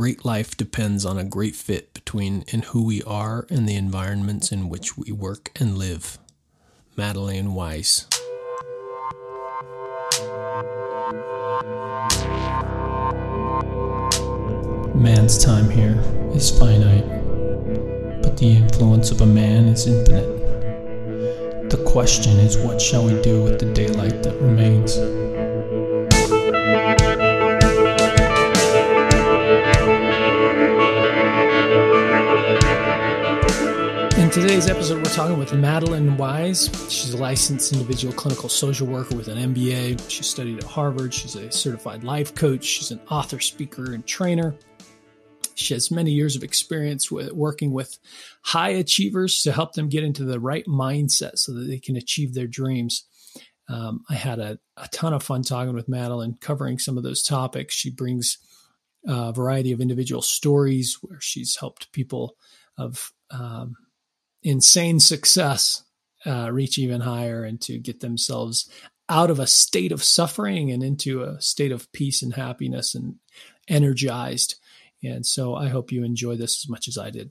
great life depends on a great fit between in who we are and the environments in which we work and live. Madelaine Weiss. Man's time here is finite, but the influence of a man is infinite. The question is, what shall we do with the daylight that remains? Today's episode, we're talking with Madelaine Weiss. She's a licensed individual clinical social worker with an MBA. She studied at Harvard. She's a certified life coach. She's an author, speaker, and trainer. She has many years of experience with working with high achievers to help them get into the right mindset so that they can achieve their dreams. Um, I had a, a ton of fun talking with Madelaine, covering some of those topics. She brings a variety of individual stories where she's helped people of um, insane success uh, reach even higher and to get themselves out of a state of suffering and into a state of peace and happiness and energized. And so I hope you enjoy this as much as I did.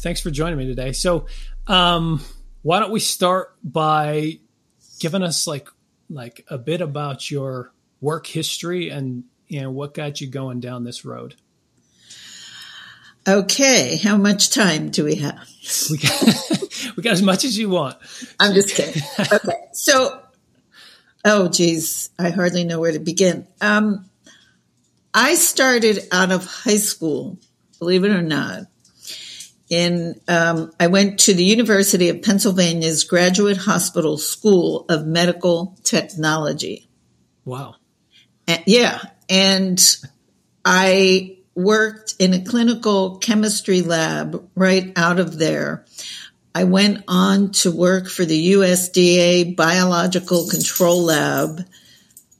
Thanks for joining me today. So, um, why don't we start by giving us like like a bit about your work history and know what got you going down this road? Okay, how much time do we have? We got, we got as much as you want. I'm just kidding. Okay, so, oh geez, I hardly know where to begin. Um, I started out of high school, believe it or not. In um, I went to the University of Pennsylvania's Graduate Hospital School of Medical Technology. Wow. And, yeah, and I worked in a clinical chemistry lab right out of there. I went on to work for the USDA Biological Control Lab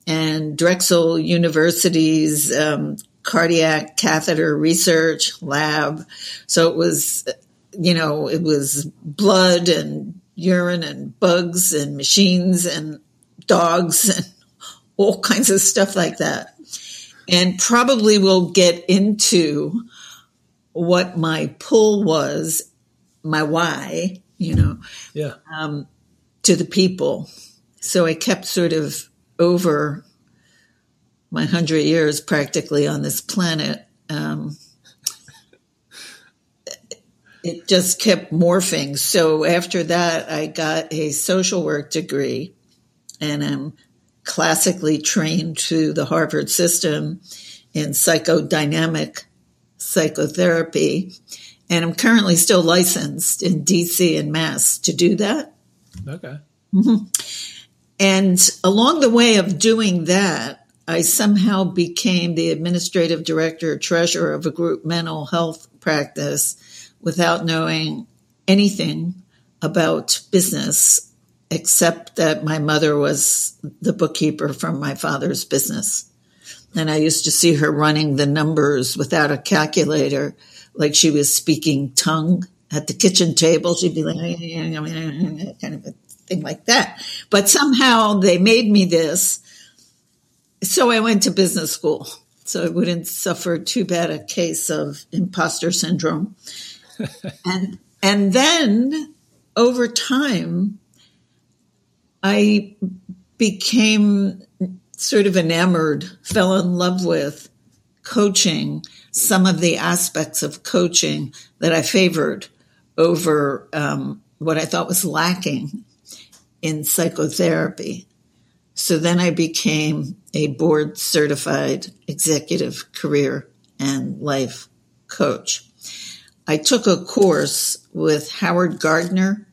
and Drexel University's um, cardiac catheter research lab. So it was, you know, it was blood and urine and bugs and machines and dogs and all kinds of stuff like that and probably will get into what my pull was, my why, you know, yeah, um, to the people. So I kept sort of over my hundred years practically on this planet. Um, it just kept morphing. So after that, I got a social work degree and I'm classically trained to the Harvard system in psychodynamic psychotherapy. And I'm currently still licensed in DC and Mass to do that. Okay. Mm-hmm. And along the way of doing that, I somehow became the administrative director, treasurer of a group mental health practice without knowing anything about business except that my mother was the bookkeeper from my father's business. And I used to see her running the numbers without a calculator, like she was speaking tongue at the kitchen table. She'd be like, kind of a thing like that. But somehow they made me this. So I went to business school. So I wouldn't suffer too bad a case of imposter syndrome. and, and then over time, I became sort of enamored, fell in love with coaching, some of the aspects of coaching that I favored over um, what I thought was lacking in psychotherapy. So then I became a board certified executive career and life coach. I took a course with Howard Gardner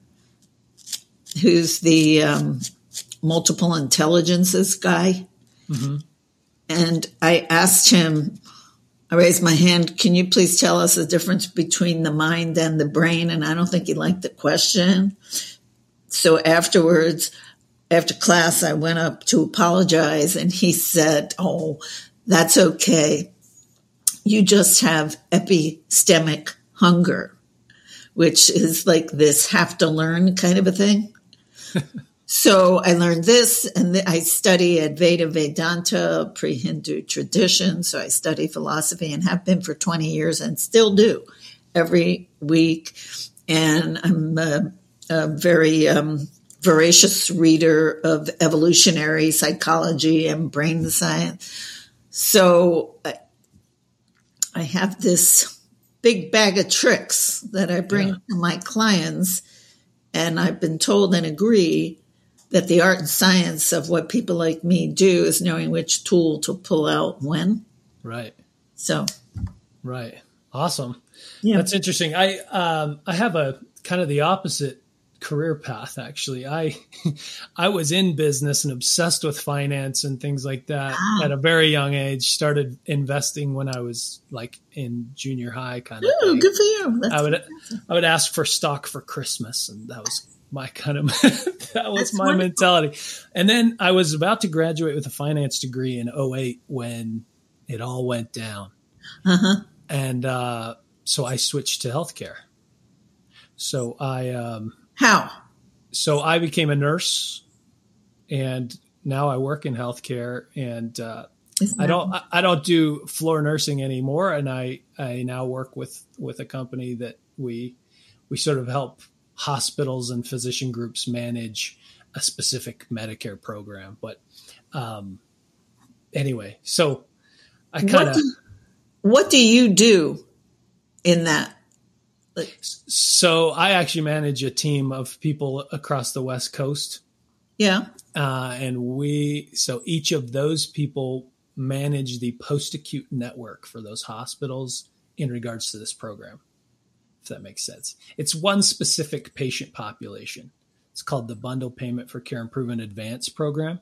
who's the um, multiple intelligences guy. Mm-hmm. And I asked him, I raised my hand, can you please tell us the difference between the mind and the brain? And I don't think he liked the question. So afterwards, after class, I went up to apologize and he said, Oh, that's okay. You just have epistemic hunger, which is like this have to learn kind of a thing. So I learned this and I study Advaita Vedanta, pre-Hindu tradition. So I study philosophy and have been for 20 years and still do every week. And I'm a, a very um, voracious reader of evolutionary psychology and brain science. So I, I have this big bag of tricks that I bring yeah. to my clients. And I've been told and agree that the art and science of what people like me do is knowing which tool to pull out when. Right. So. Right. Awesome. Yeah. That's interesting. I um I have a kind of the opposite career path actually. I I was in business and obsessed with finance and things like that ah. at a very young age. Started investing when I was like in junior high kind of. Ooh, good for you. That's I would fantastic. I would ask for stock for Christmas and that was my kind of that was That's my wonderful. mentality. And then I was about to graduate with a finance degree in 08 when it all went down. Uh-huh. And uh, so I switched to healthcare. So I um, how? So I became a nurse, and now I work in healthcare, and uh, I don't I don't do floor nursing anymore, and I I now work with with a company that we we sort of help hospitals and physician groups manage a specific Medicare program. But um, anyway, so I kind of. What, what do you do in that? So I actually manage a team of people across the West Coast. Yeah. Uh, and we, so each of those people manage the post acute network for those hospitals in regards to this program if that makes sense. It's one specific patient population. It's called the Bundle Payment for Care Improvement Advance program.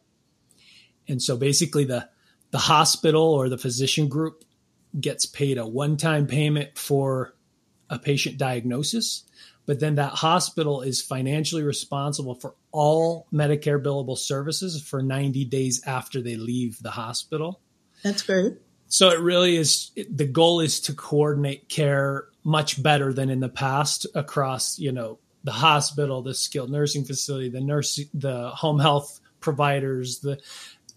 And so basically the the hospital or the physician group gets paid a one-time payment for a patient diagnosis, but then that hospital is financially responsible for all Medicare billable services for 90 days after they leave the hospital. That's great. So it really is the goal is to coordinate care much better than in the past across, you know, the hospital, the skilled nursing facility, the nurse, the home health providers, the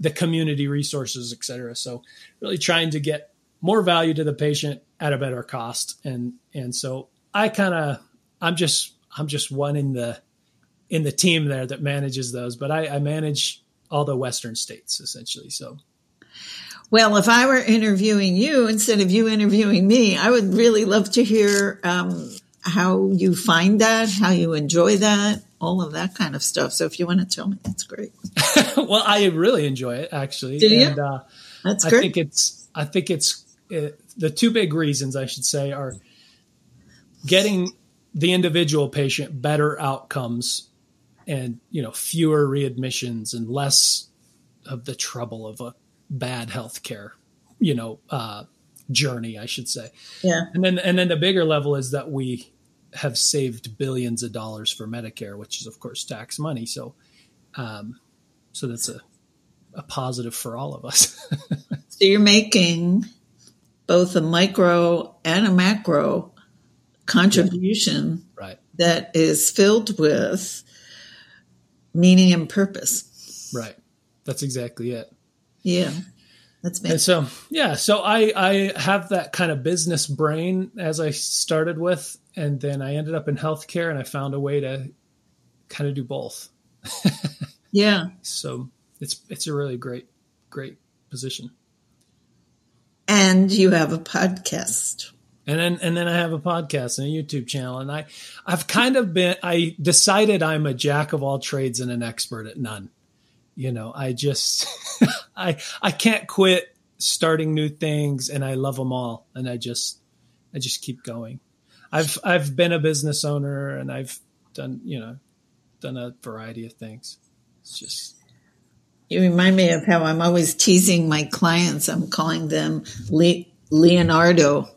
the community resources, et cetera. So really trying to get more value to the patient at a better cost. And and so I kind of I'm just I'm just one in the in the team there that manages those, but I, I manage all the western states essentially. So well, if I were interviewing you instead of you interviewing me, I would really love to hear um, how you find that, how you enjoy that, all of that kind of stuff. So if you want to tell me, that's great. well, I really enjoy it actually. You? And, uh, that's great. I think it's. I think it's uh, the two big reasons I should say are getting the individual patient better outcomes and you know fewer readmissions and less of the trouble of a bad healthcare, you know, uh, journey, I should say. Yeah. And then and then the bigger level is that we have saved billions of dollars for Medicare, which is of course tax money. So, um, so that's a a positive for all of us. so you're making both a micro and a macro contribution yeah. right. that is filled with meaning and purpose. Right. That's exactly it. Yeah. That's me. And so, yeah, so I, I have that kind of business brain as I started with, and then I ended up in healthcare and I found a way to kind of do both. yeah. So it's, it's a really great, great position. And you have a podcast. And then, and then I have a podcast and a YouTube channel. And I, I've kind of been, I decided I'm a jack of all trades and an expert at none you know, I just I I can't quit starting new things and I love them all and I just I just keep going. I've I've been a business owner and I've done, you know, done a variety of things. It's just you remind me of how I'm always teasing my clients. I'm calling them Le- Leonardo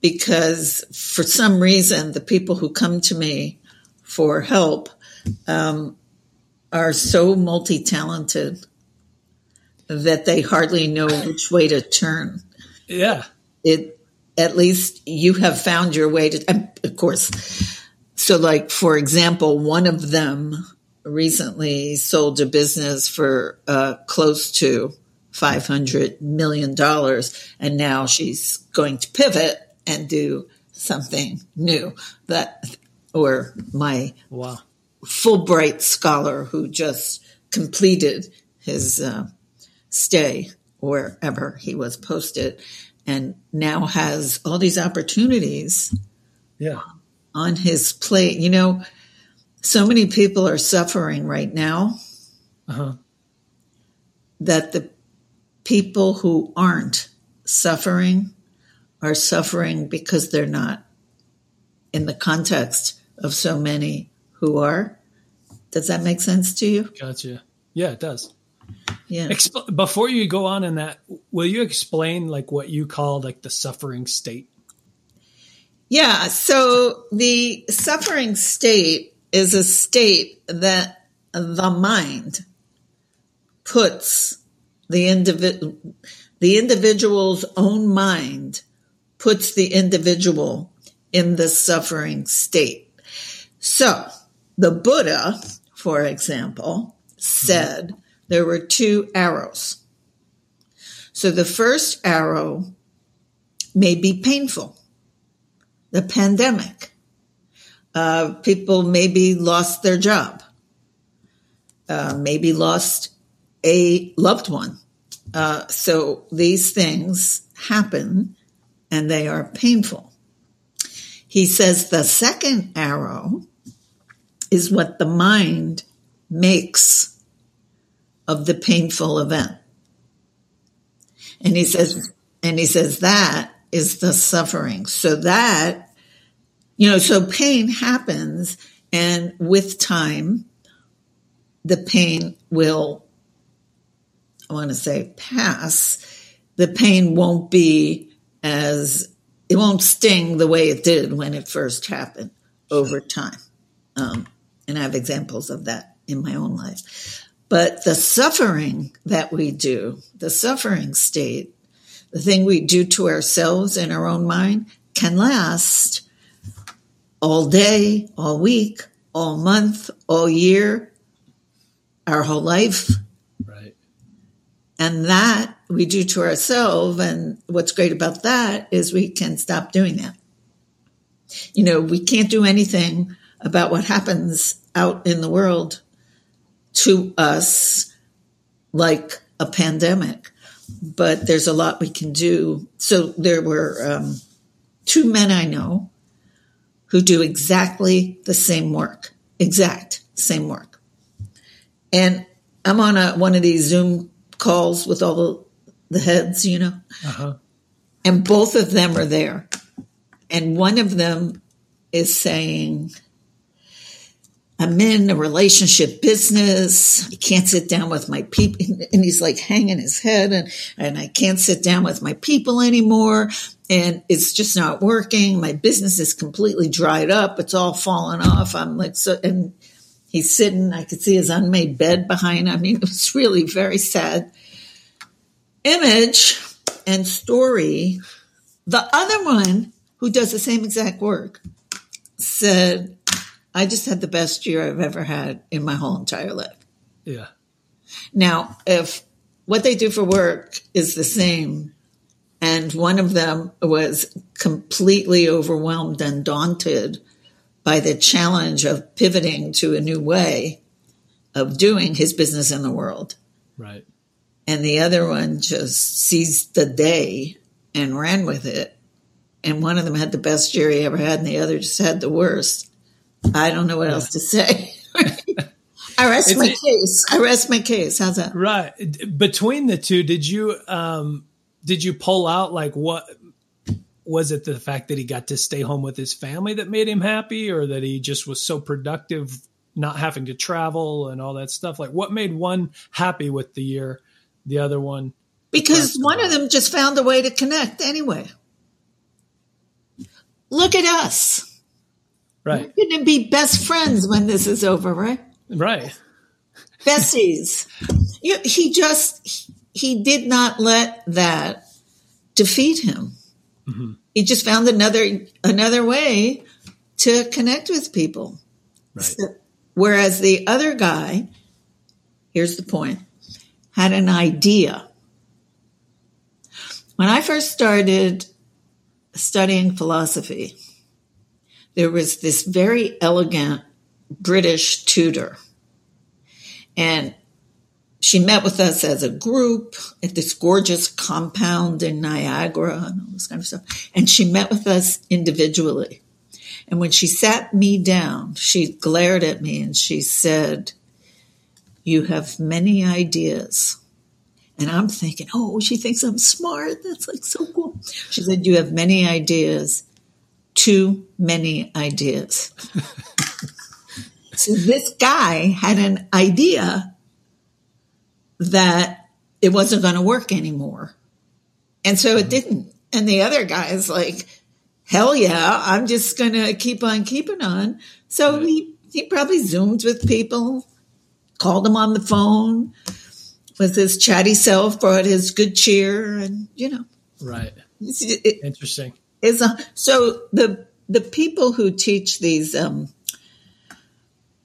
because for some reason the people who come to me for help um, are so multi talented that they hardly know which way to turn. Yeah. It at least you have found your way to of course. So like for example, one of them recently sold a business for uh, close to $500 million. And now she's going to pivot and do something new that, or my Wow. Fulbright scholar who just completed his uh, stay wherever he was posted and now has all these opportunities Yeah. on his plate. You know, so many people are suffering right now Uh-huh. that the people who aren't suffering are suffering because they're not in the context of so many who are. Does that make sense to you? Gotcha. Yeah, it does. Yeah. Expl- before you go on in that, will you explain like what you call like the suffering state? Yeah. So the suffering state is a state that the mind puts the individual, the individual's own mind puts the individual in the suffering state. So the Buddha, for example, said there were two arrows. So the first arrow may be painful the pandemic. Uh, people maybe lost their job, uh, maybe lost a loved one. Uh, so these things happen and they are painful. He says the second arrow is what the mind makes of the painful event. And he says, and he says that is the suffering. So that, you know, so pain happens and with time, the pain will, I want to say pass. The pain won't be as, it won't sting the way it did when it first happened over time. Um, and I have examples of that in my own life. But the suffering that we do, the suffering state, the thing we do to ourselves in our own mind can last all day, all week, all month, all year, our whole life. Right. And that we do to ourselves. And what's great about that is we can stop doing that. You know, we can't do anything about what happens out in the world to us like a pandemic, but there's a lot we can do. So there were um, two men I know who do exactly the same work, exact same work. And I'm on a, one of these Zoom calls with all the, the heads, you know, Uh-huh. and both of them are there. And one of them is saying, I'm in a relationship business. I can't sit down with my people. And he's like hanging his head and, and I can't sit down with my people anymore. And it's just not working. My business is completely dried up. It's all fallen off. I'm like, so, and he's sitting, I could see his unmade bed behind. I mean, it was really very sad image and story. The other one who does the same exact work said, I just had the best year I've ever had in my whole entire life. Yeah. Now, if what they do for work is the same, and one of them was completely overwhelmed and daunted by the challenge of pivoting to a new way of doing his business in the world, Right. and the other one just seized the day and ran with it, and one of them had the best year he ever had, and the other just had the worst. I don't know what else to say. I rest It's- my case. I rest my case. How's that? Right. Between the two, did you um did you pull out like what was it the fact that he got to stay home with his family that made him happy or that he just was so productive not having to travel and all that stuff? Like what made one happy with the year, the other one Because one of them just found a way to connect anyway. Look at us. Right. We're going to be best friends when this is over, right? Right. Bessies. You- he just, he did not let that defeat him. Mm-hmm. He just found another, another way to connect with people. Right. So- Whereas the other guy, here's the point, had an idea. When I first started studying philosophy, there was this very elegant British tutor. And she met with us as a group at this gorgeous compound in Niagara and all this kind of stuff. And she met with us individually. And when she sat me down, she glared at me and she said, You have many ideas. And I'm thinking, Oh, she thinks I'm smart. That's like so cool. She said, You have many ideas, too many ideas. so this guy had an idea that it wasn't going to work anymore. And so it mm-hmm. didn't. And the other guy is like, hell yeah, I'm just going to keep on keeping on. So he, he probably zoomed with people, called them on the phone with his chatty self, brought his good cheer and, you know. Right. It, Interesting. Is a, so the, the people who teach these, um,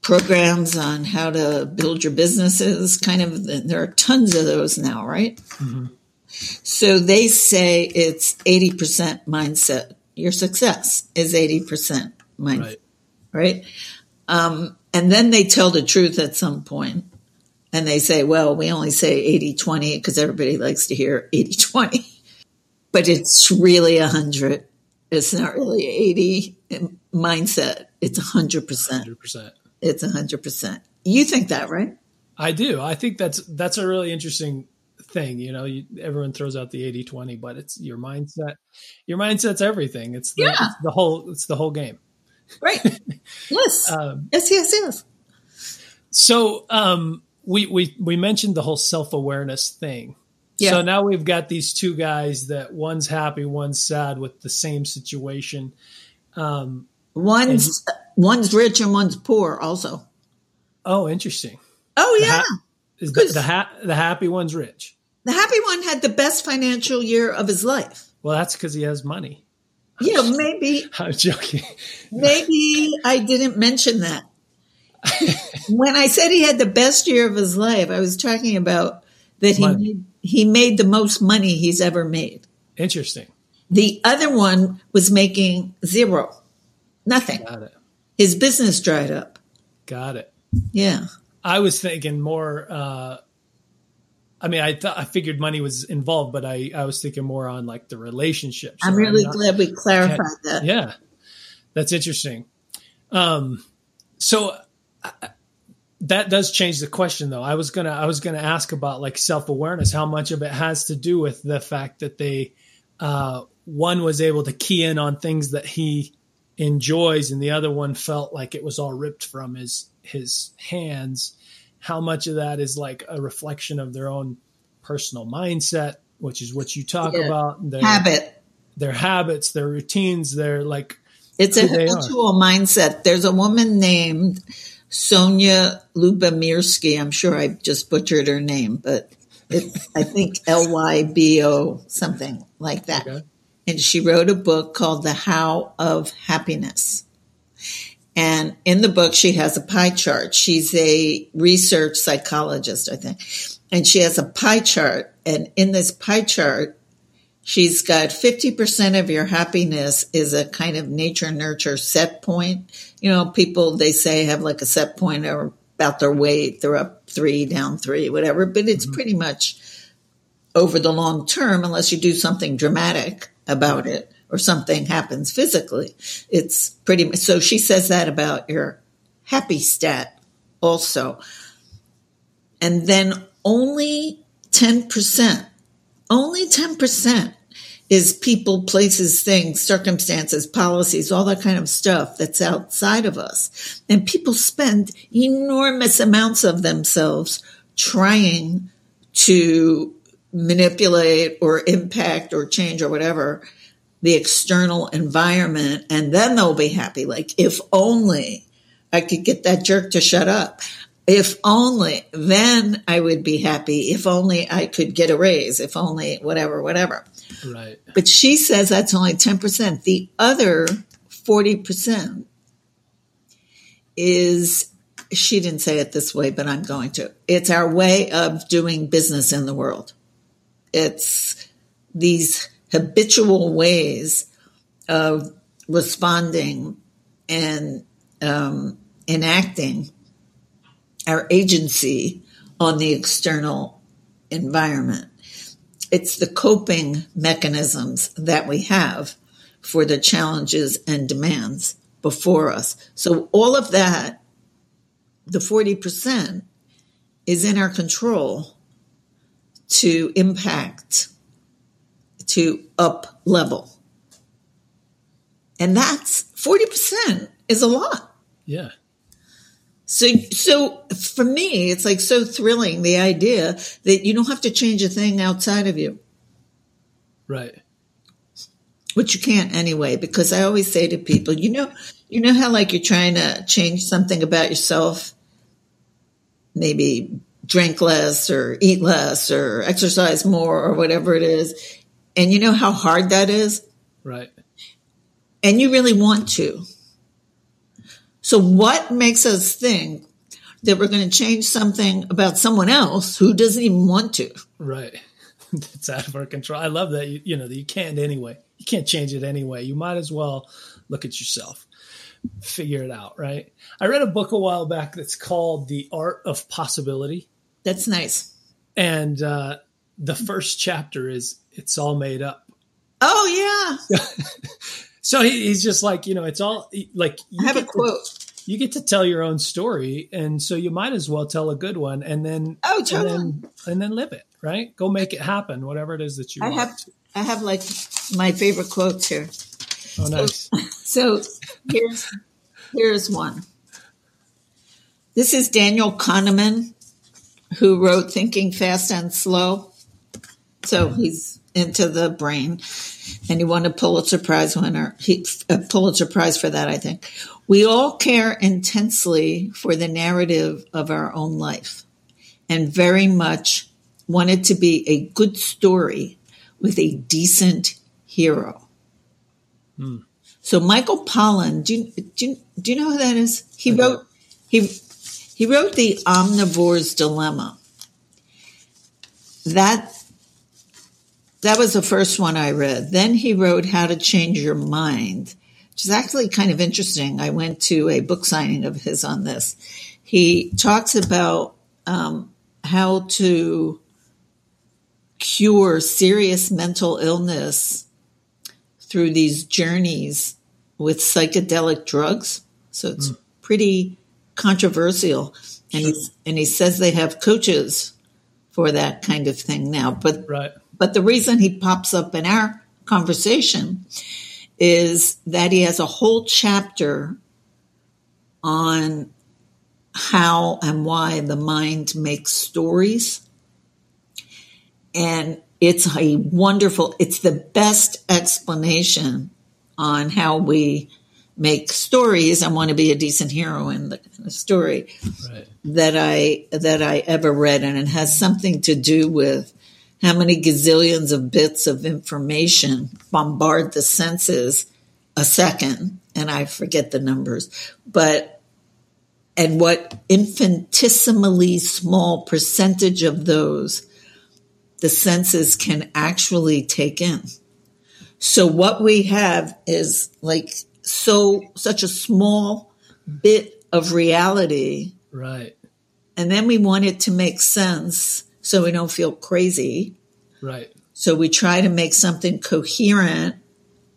programs on how to build your businesses. Kind of, there are tons of those now, right? Mm-hmm. So they say it's 80% mindset. Your success is 80% mindset, right? right? Um, and then they tell the truth at some point and they say, well, we only say 80 20 because everybody likes to hear 80 20, but it's really a 100. It's not really 80 mindset, it's 100%. 100%. It's a 100%. You think that, right? I do. I think that's that's a really interesting thing. You know, you, everyone throws out the 80 20, but it's your mindset. Your mindset's everything. It's the, yeah. it's the whole it's the whole game. Right. yes. um, yes, yes, yes. So um, we we we mentioned the whole self-awareness thing. Yeah. So now we've got these two guys that one's happy, one's sad with the same situation. Um, one's One's rich and one's poor, also. Oh, interesting. Oh, yeah. The ha- is the, the, ha- the happy one's rich? The happy one had the best financial year of his life. Well, that's because he has money. Yeah, maybe. I'm joking. maybe I didn't mention that. when I said he had the best year of his life, I was talking about that he made, he made the most money he's ever made. Interesting. The other one was making zero, nothing. Got it. His business dried up. Got it. Yeah. I was thinking more. Uh, I mean, I thought I figured money was involved, but I, I was thinking more on like the relationships. I'm really I'm not, glad we clarified that. Yeah, that's interesting. Um, so uh, that does change the question, though. I was gonna I was gonna ask about like self awareness. How much of it has to do with the fact that they uh, one was able to key in on things that he enjoys and the other one felt like it was all ripped from his his hands how much of that is like a reflection of their own personal mindset which is what you talk yeah. about their habit their habits their routines their like it's a habitual mindset there's a woman named sonia lubomyrsky i'm sure i just butchered her name but it, i think l-y-b-o something like that okay and she wrote a book called The How of Happiness. And in the book, she has a pie chart. She's a research psychologist, I think. And she has a pie chart. And in this pie chart, she's got 50% of your happiness is a kind of nature nurture set point. You know, people, they say have like a set point or about their weight. They're up three, down three, whatever. But it's mm-hmm. pretty much over the long term, unless you do something dramatic about it or something happens physically. It's pretty much, so she says that about your happy stat also. And then only 10%, only 10% is people, places, things, circumstances, policies, all that kind of stuff that's outside of us. And people spend enormous amounts of themselves trying to manipulate or impact or change or whatever the external environment and then they'll be happy. Like if only I could get that jerk to shut up. If only then I would be happy. If only I could get a raise. If only whatever, whatever. Right. But she says that's only 10%. The other 40% is she didn't say it this way, but I'm going to. It's our way of doing business in the world. It's these habitual ways of responding and um, enacting our agency on the external environment. It's the coping mechanisms that we have for the challenges and demands before us. So all of that, the 40% is in our control to impact, to up level. And that's 40% is a lot. Yeah. So, so for me, it's like so thrilling the idea that you don't have to change a thing outside of you. Right. Which you can't anyway, because I always say to people, you know, you know how like you're trying to change something about yourself, maybe drink less or eat less or exercise more or whatever it is. And you know how hard that is? Right and you really want to. So what makes us think that we're going to change something about someone else who doesn't even want to? Right. it's out of our control. I love that you, you know that you can't anyway. You can't change it anyway. You might as well look at yourself, figure it out. Right. I read a book a while back that's called The Art of Possibility. That's nice. And uh, the first chapter is it's all made up. Oh yeah. So he, he's just like, you know, it's all like I have a quote. To, you get to tell your own story, and so you might as well tell a good one, and then oh, totally. and then, and then live it, right? Go make it happen, whatever it is that you. I want. have I have like my favorite quotes here. Oh, nice. So, so here's here's one. This is Daniel Kahneman, who wrote Thinking Fast and Slow. So he's into the brain and he won a Pulitzer Prize winner, he, a Pulitzer Prize for that, I think. We all care intensely for the narrative of our own life and very much want it to be a good story with a decent hero. Hmm. So Michael Pollan, do you, do you, do you know who that is? He wrote, he, he wrote The Omnivore's Dilemma. That that was the first one I read. Then he wrote How to Change Your Mind, which is actually kind of interesting. I went to a book signing of his on this. He talks about um, how to cure serious mental illness through these journeys with psychedelic drugs. So it's mm. pretty controversial. And, sure. and he says they have coaches for that kind of thing now. But right. But the reason he pops up in our conversation is that he has a whole chapter on how and why the mind makes stories. And it's a wonderful, it's the best explanation on how we make stories and want to be a decent hero in the, in the story right. that I that I ever read, and it has something to do with how many gazillions of bits of information bombard the senses a second, and I forget the numbers, but and what infinitesimally small percentage of those the senses can actually take in. So what we have is like so such a small bit of reality. Right. And then we want it to make sense so we don't feel crazy. Right. So we try to make something coherent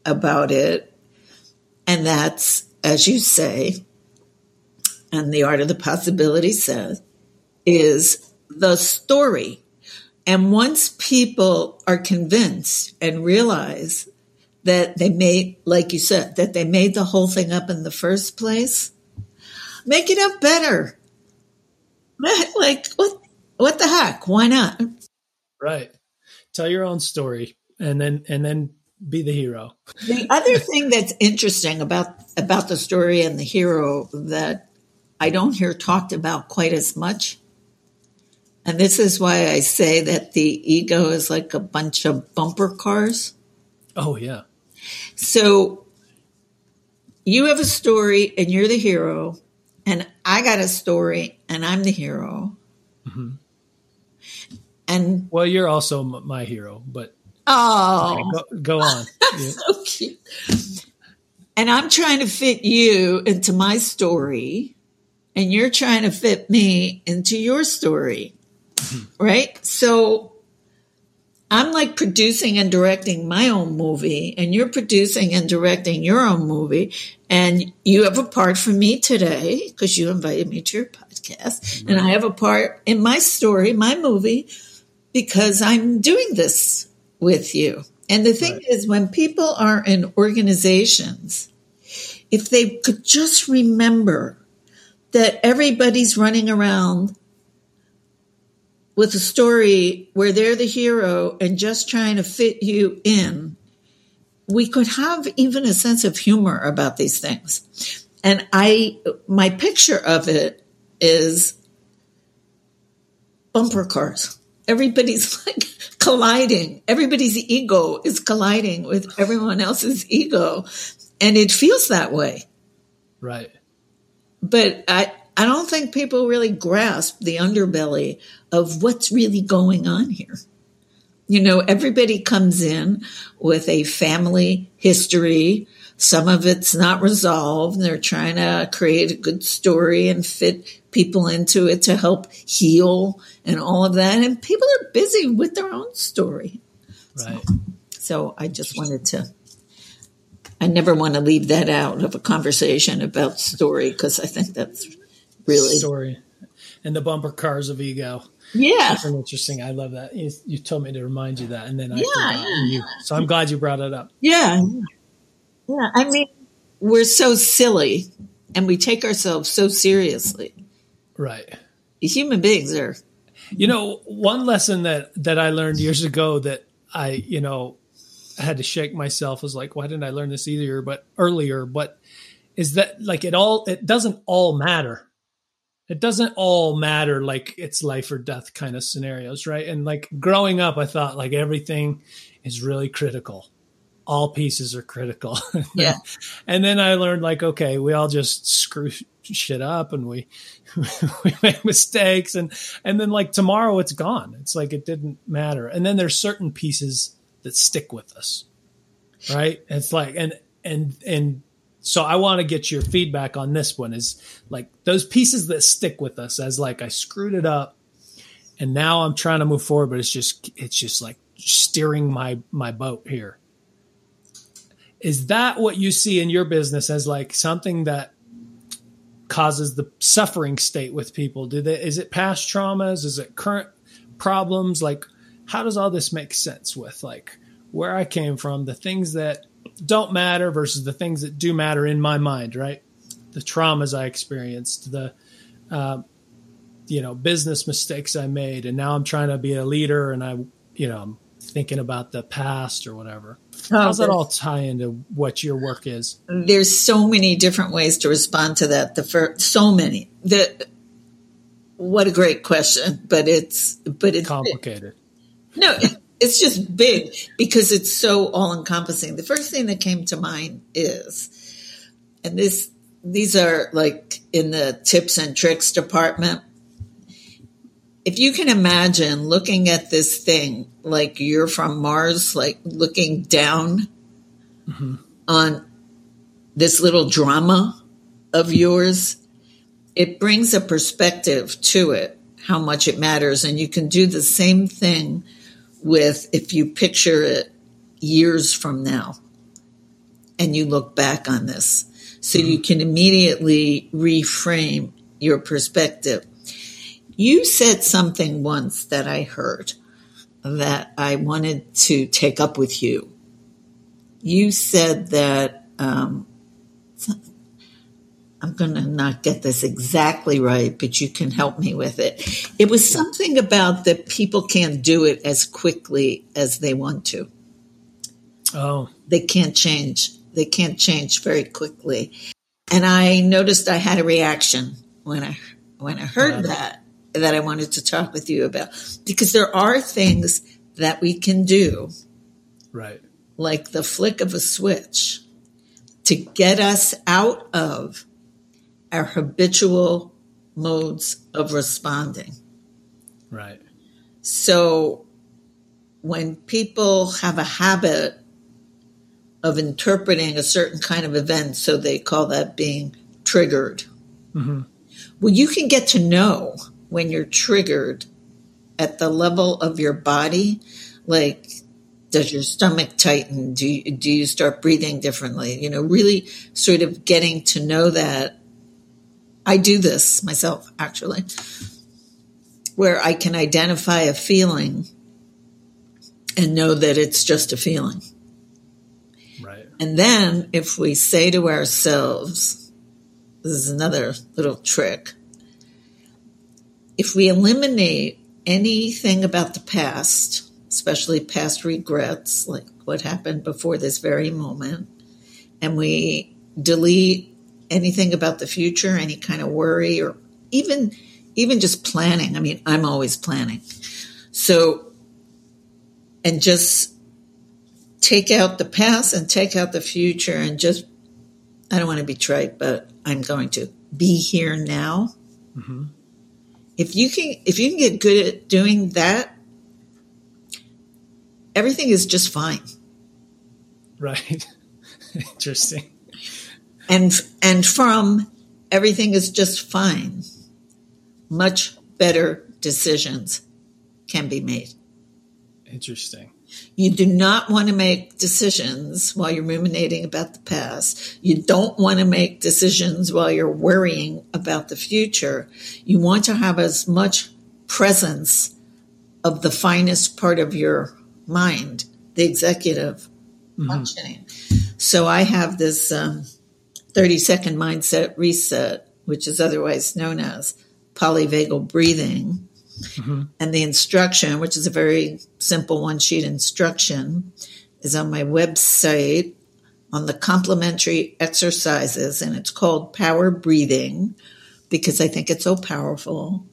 about it. And that's, as you say, and the art of the possibility says, is the story. And once people are convinced and realize that they made, like you said, that they made the whole thing up in the first place, make it up better. Like, what, what the heck? Why not? Right. Tell your own story and then, and then be the hero. The other thing that's interesting about, about the story and the hero that I don't hear talked about quite as much. And this is why I say that the ego is like a bunch of bumper cars. Oh, yeah. So you have a story and you're the hero, and I got a story, and I'm the hero. Mm-hmm. And well, you're also m- my hero, but oh, go, go on. Yeah. so cute. And I'm trying to fit you into my story, and you're trying to fit me into your story, hmm. right? So I'm like producing and directing my own movie, and you're producing and directing your own movie. And you have a part for me today because you invited me to your podcast. And I have a part in my story, my movie, because I'm doing this with you. And the thing Right. is, when people are in organizations, if they could just remember that everybody's running around with a story where they're the hero and just trying to fit you in, we could have even a sense of humor about these things. And I, my picture of it is bumper cars. Everybody's like colliding. Everybody's ego is colliding with everyone else's ego. And it feels that way. Right. But I, I don't think people really grasp the underbelly of what's really going on here. You know, everybody comes in with a family history. Some of it's not resolved. They're trying to create a good story and fit people into it to help heal and all of that. And people are busy with their own story. Right. So I just wanted to, I never want to leave that out of a conversation about story because I think that's really, Story. And the bumper cars of ego. yeah. That's interesting. I love that. You, you told me to remind you that, and then I Yeah, yeah. You, so I'm glad you brought it up. Yeah. Yeah. I mean, we're so silly and we take ourselves so seriously. Right. Human beings are, You know, one lesson that that I learned years ago that I, you know, had to shake myself was like, why didn't I learn this earlier? But earlier, but is that like it all? It doesn't all matter. It doesn't all matter like it's life or death kind of scenarios, right? And like growing up, I thought like everything is really critical. All pieces are critical. yeah. And then I learned like, okay, we all just screw shit up and we we make mistakes and and then like tomorrow it's gone. It's like it didn't matter. And then there's certain pieces that stick with us. Right? It's like and and and so I want to get your feedback on this one is like those pieces that stick with us as like I screwed it up and now I'm trying to move forward but it's just it's just like steering my my boat here is that what you see in your business as like something that causes the suffering state with people? Do they is it past traumas? Is it current problems? Like how does all this make sense with like where i came from the things that don't matter versus the things that do matter in my mind right? The traumas i experienced the uh, you know business mistakes i made and now i'm trying to be a leader and i you know i'm thinking about the past or whatever oh, how's that all tie into what your work is There's so many different ways to respond to that. The first, so many. The, what a great question, but it's, but it's, complicated No, it, it's just big because it's so all encompassing. The first thing that came to mind is, and this, these are like in the tips and tricks department. If you can imagine looking at this thing like you're from Mars, like looking down on this little drama of yours, it brings a perspective to it, how much it matters. And you can do the same thing with if you picture it years from now and you look back on this. So you mm-hmm. can immediately reframe your perspective. You said something once that I heard that I wanted to take up with you. You said that, um, I'm going to not get this exactly right, but you can help me with it. It was something about that people can't do it as quickly as they want to. oh They can't change. They can't change very quickly. And I noticed I had a reaction when I when I heard Yeah. that that I wanted to talk with you about because there are things that we can do right like the flick of a switch to get us out of our habitual modes of responding. Right. So when people have a habit of interpreting a certain kind of event, so they call that being triggered. Mm-hmm. Well, you can get to know when you're triggered at the level of your body, like does your stomach tighten? Do you, do you start breathing differently? You know, really sort of getting to know that. I do this myself, actually, where I can identify a feeling and know that it's just a feeling. Right. And then if we say to ourselves, this is another little trick. If we eliminate anything about the past, especially past regrets, like what happened before this very moment, and we delete anything about the future, any kind of worry, or even even just planning. I mean, I'm always planning. So, and just take out the past and take out the future and just, I don't want to be trite, but I'm going to be here now. Mm-hmm. If you can, if you can get good at doing that, everything is just fine. Right. Interesting. And and from everything is just fine, much better decisions can be made. Interesting. You do not want to make decisions while you're ruminating about the past. You don't want to make decisions while you're worrying about the future. You want to have as much presence of the finest part of your mind, the executive mm-hmm. functioning. So I have this um, 30 second mindset reset, which is otherwise known as polyvagal breathing. Mm-hmm. And the instruction, which is a very simple one sheet instruction, is on my website on the complementary exercises. And it's called Power Breathing because I think it's so powerful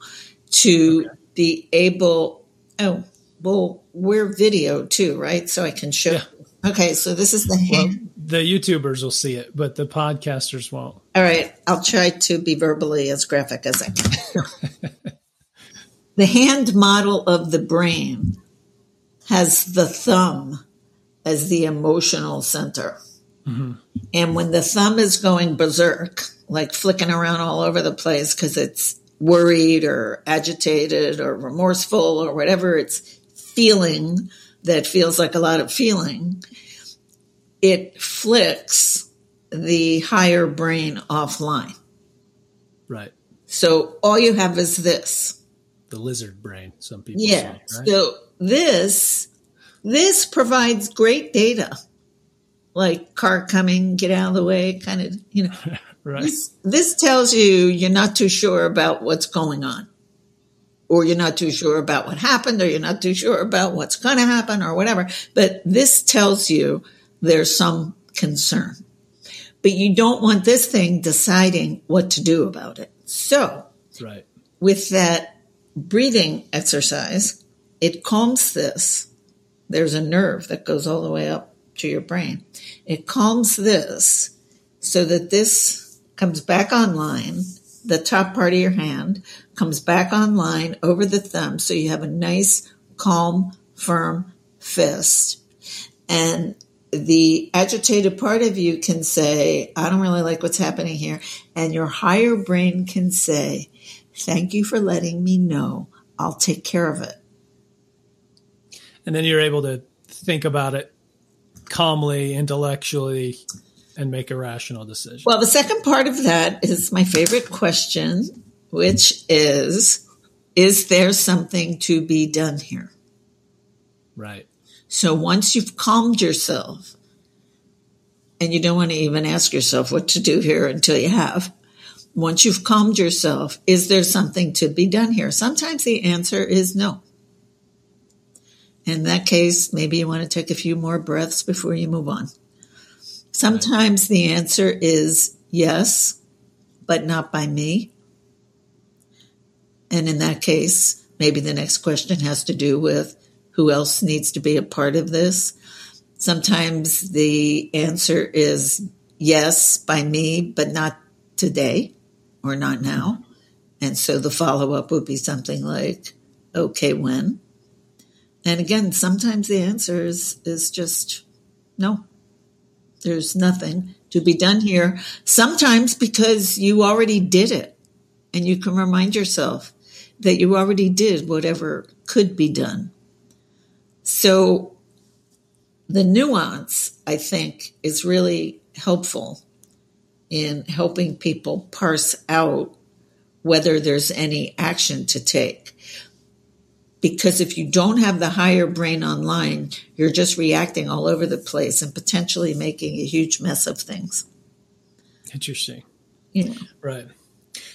to okay. be able. Oh, well, we're video too, right? So I can show. Yeah. Okay, so this is the hand. Well, the YouTubers will see it, but the podcasters won't. All right, I'll try to be verbally as graphic as I can. the hand model of the brain has the thumb as the emotional center. Mm-hmm. And when the thumb is going berserk, like flicking around all over the place because it's worried or agitated or remorseful or whatever it's feeling that feels like a lot of feeling, it flicks the higher brain offline. Right. So all you have is this. The lizard brain, some people yeah. Say, right? So this this provides great data. Like car coming, get out of the way, kind of, you know. right. This, this tells you you're not too sure about what's going on or you're not too sure about what happened, or you're not too sure about what's going to happen, or whatever. But this tells you there's some concern. But you don't want this thing deciding what to do about it. So, right. with that breathing exercise, it calms this. There's a nerve that goes all the way up to your brain. It calms this so that this comes back online, the top part of your hand, comes back online over the thumb. So you have a nice, calm, firm fist. And the agitated part of you can say, I don't really like what's happening here. And your higher brain can say, Thank you for letting me know. I'll take care of it. And then you're able to think about it calmly, intellectually, and make a rational decision. Well, the second part of that is my favorite question which is is there something to be done here? Right. So once you've calmed yourself, and you don't want to even ask yourself what to do here until you have, once you've calmed yourself, is there something to be done here? Sometimes the answer is no. In that case, maybe you want to take a few more breaths before you move on. Sometimes the answer is yes, but not by me. And in that case, maybe the next question has to do with who else needs to be a part of this. Sometimes the answer is yes by me, but not today. Or not mm-hmm. now. And so the follow up would be something like, okay, when? And again, sometimes the answer is, is just no. There's nothing to be done here. Sometimes because you already did it and you can remind yourself that you already did whatever could be done. So the nuance, I think, is really helpful in helping people parse out whether there's any action to take. Because if you don't have the higher brain online, you're just reacting all over the place and potentially making a huge mess of things. Interesting. Yeah. Right.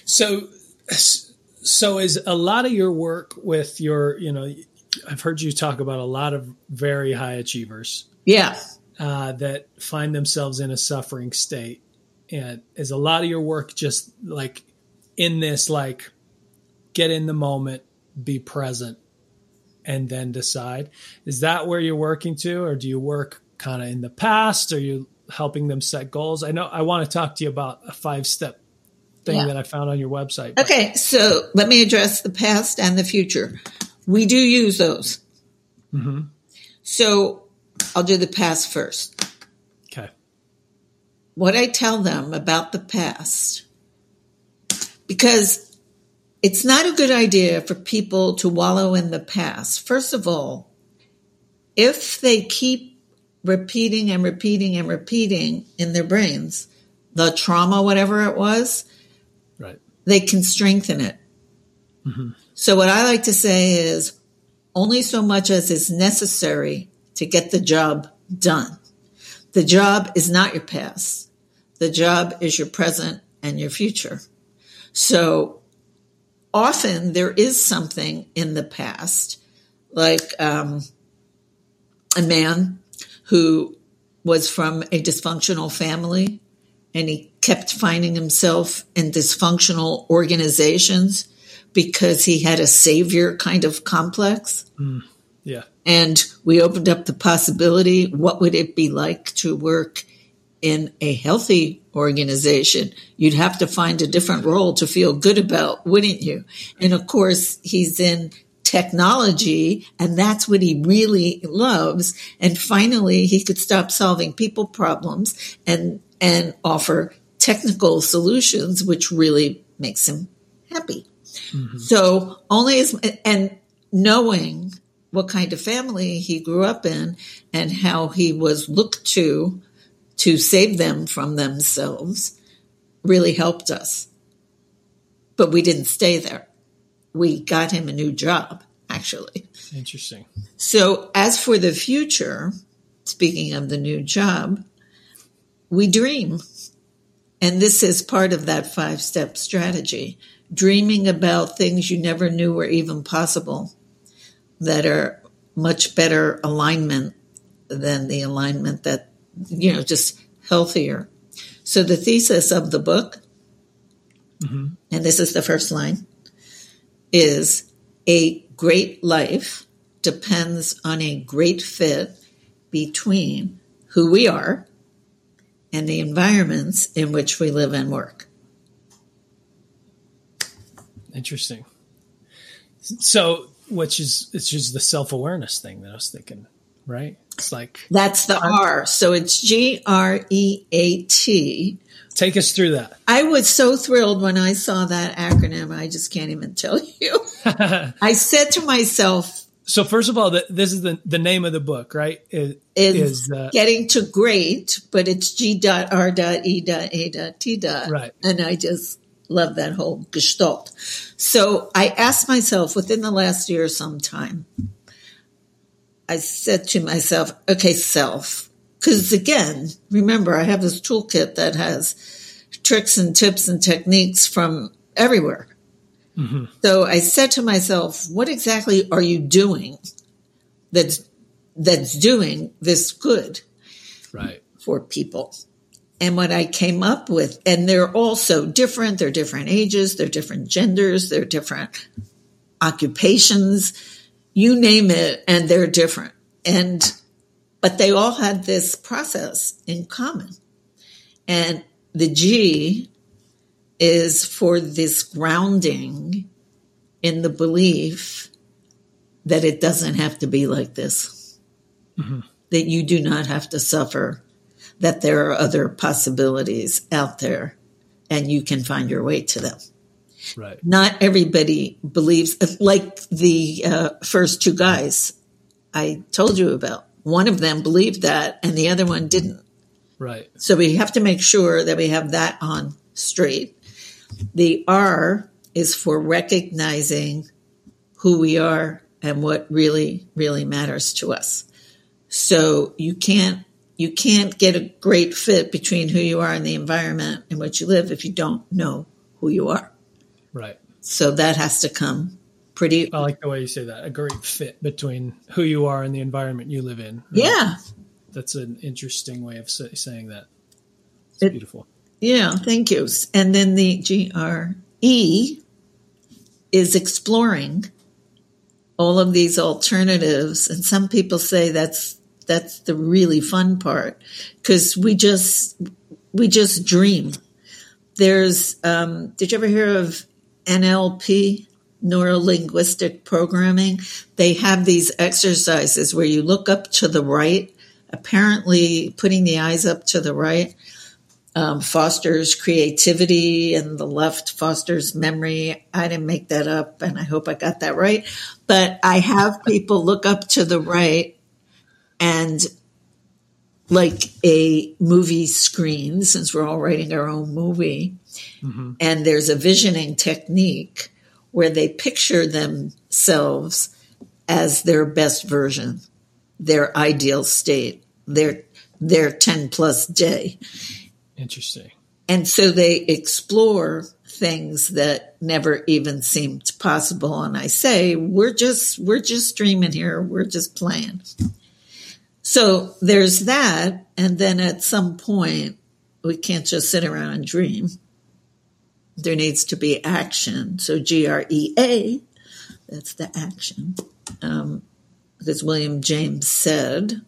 So, so is a lot of your work with your, you know, I've heard you talk about a lot of very high achievers. Yeah. Uh, that find themselves in a suffering state. And is a lot of your work just like in this, like, get in the moment, be present, and then decide? Is that where you're working to, or do you work kind of in the past? Are you helping them set goals? I know I want to talk to you about a five step thing yeah. that I found on your website. Okay, so let me address the past and the future. We do use those. Mm-hmm. So I'll do the past first. What I tell them about the past, because it's not a good idea for people to wallow in the past. First of all, if they keep repeating and repeating and repeating in their brains the trauma, whatever it was, right. they can strengthen it. Mm-hmm. So what I like to say is only so much as is necessary to get the job done. The job is not your past. The job is your present and your future. So often there is something in the past, like um, a man who was from a dysfunctional family and he kept finding himself in dysfunctional organizations because he had a savior kind of complex. Mm, yeah. And we opened up the possibility what would it be like to work in a healthy organization? You'd have to find a different role to feel good about, wouldn't you? And of course, he's in technology and that's what he really loves. And finally, he could stop solving people problems and, and offer technical solutions, which really makes him happy. Mm-hmm. So only as, and knowing what kind of family he grew up in and how he was looked to to save them from themselves really helped us. But we didn't stay there. We got him a new job, actually. Interesting. So, as for the future, speaking of the new job, we dream. And this is part of that five step strategy dreaming about things you never knew were even possible that are much better alignment than the alignment that, you know, just healthier. So the thesis of the book, mm-hmm. and this is the first line, is a great life depends on a great fit between who we are and the environments in which we live and work. Interesting. So, which is it's just the self awareness thing that I was thinking, right? It's like that's the R. So it's G R E A T. Take us through that. I was so thrilled when I saw that acronym. I just can't even tell you. I said to myself, so first of all, the, this is the, the name of the book, right? It, is uh, getting to great, but it's G dot R dot E dot A dot T dot. Right. And I just love that whole gestalt. So I asked myself within the last year sometime, I said to myself, okay, self, because again, remember, I have this toolkit that has tricks and tips and techniques from everywhere. Mm-hmm. So I said to myself, what exactly are you doing that's, that's doing this good right. for people? And what I came up with, and they're all so different. They're different ages, they're different genders, they're different occupations, you name it, and they're different. And, but they all had this process in common. And the G is for this grounding in the belief that it doesn't have to be like this, mm-hmm. that you do not have to suffer, that there are other possibilities out there and you can find your way to them. Right. Not everybody believes, like the uh, first two guys I told you about. One of them believed that and the other one didn't. Right. So we have to make sure that we have that on straight. The R is for recognizing who we are and what really, really matters to us. So you can't you can't get a great fit between who you are and the environment in which you live if you don't know who you are. Right. So that has to come pretty. I like the way you say that. A great fit between who you are and the environment you live in. Right? Yeah. That's an interesting way of saying that. It's it, beautiful. Yeah, thank you. And then the GRE is exploring all of these alternatives. And some people say that's that's the really fun part because we just we just dream. There's um, did you ever hear of NLP? Neuro linguistic programming. They have these exercises where you look up to the right, apparently putting the eyes up to the right, um, fosters creativity and the left fosters memory. I didn't make that up and I hope I got that right. But I have people look up to the right and like a movie screen, since we're all writing our own movie, mm-hmm. and there's a visioning technique where they picture themselves as their best version, their ideal state, their their 10 plus day. Interesting. And so they explore things that never even seemed possible. And I say, we're just, we're just dreaming here. We're just playing. So there's that. And then at some point, we can't just sit around and dream. There needs to be action. So G R E A, that's the action. Um, because William James said,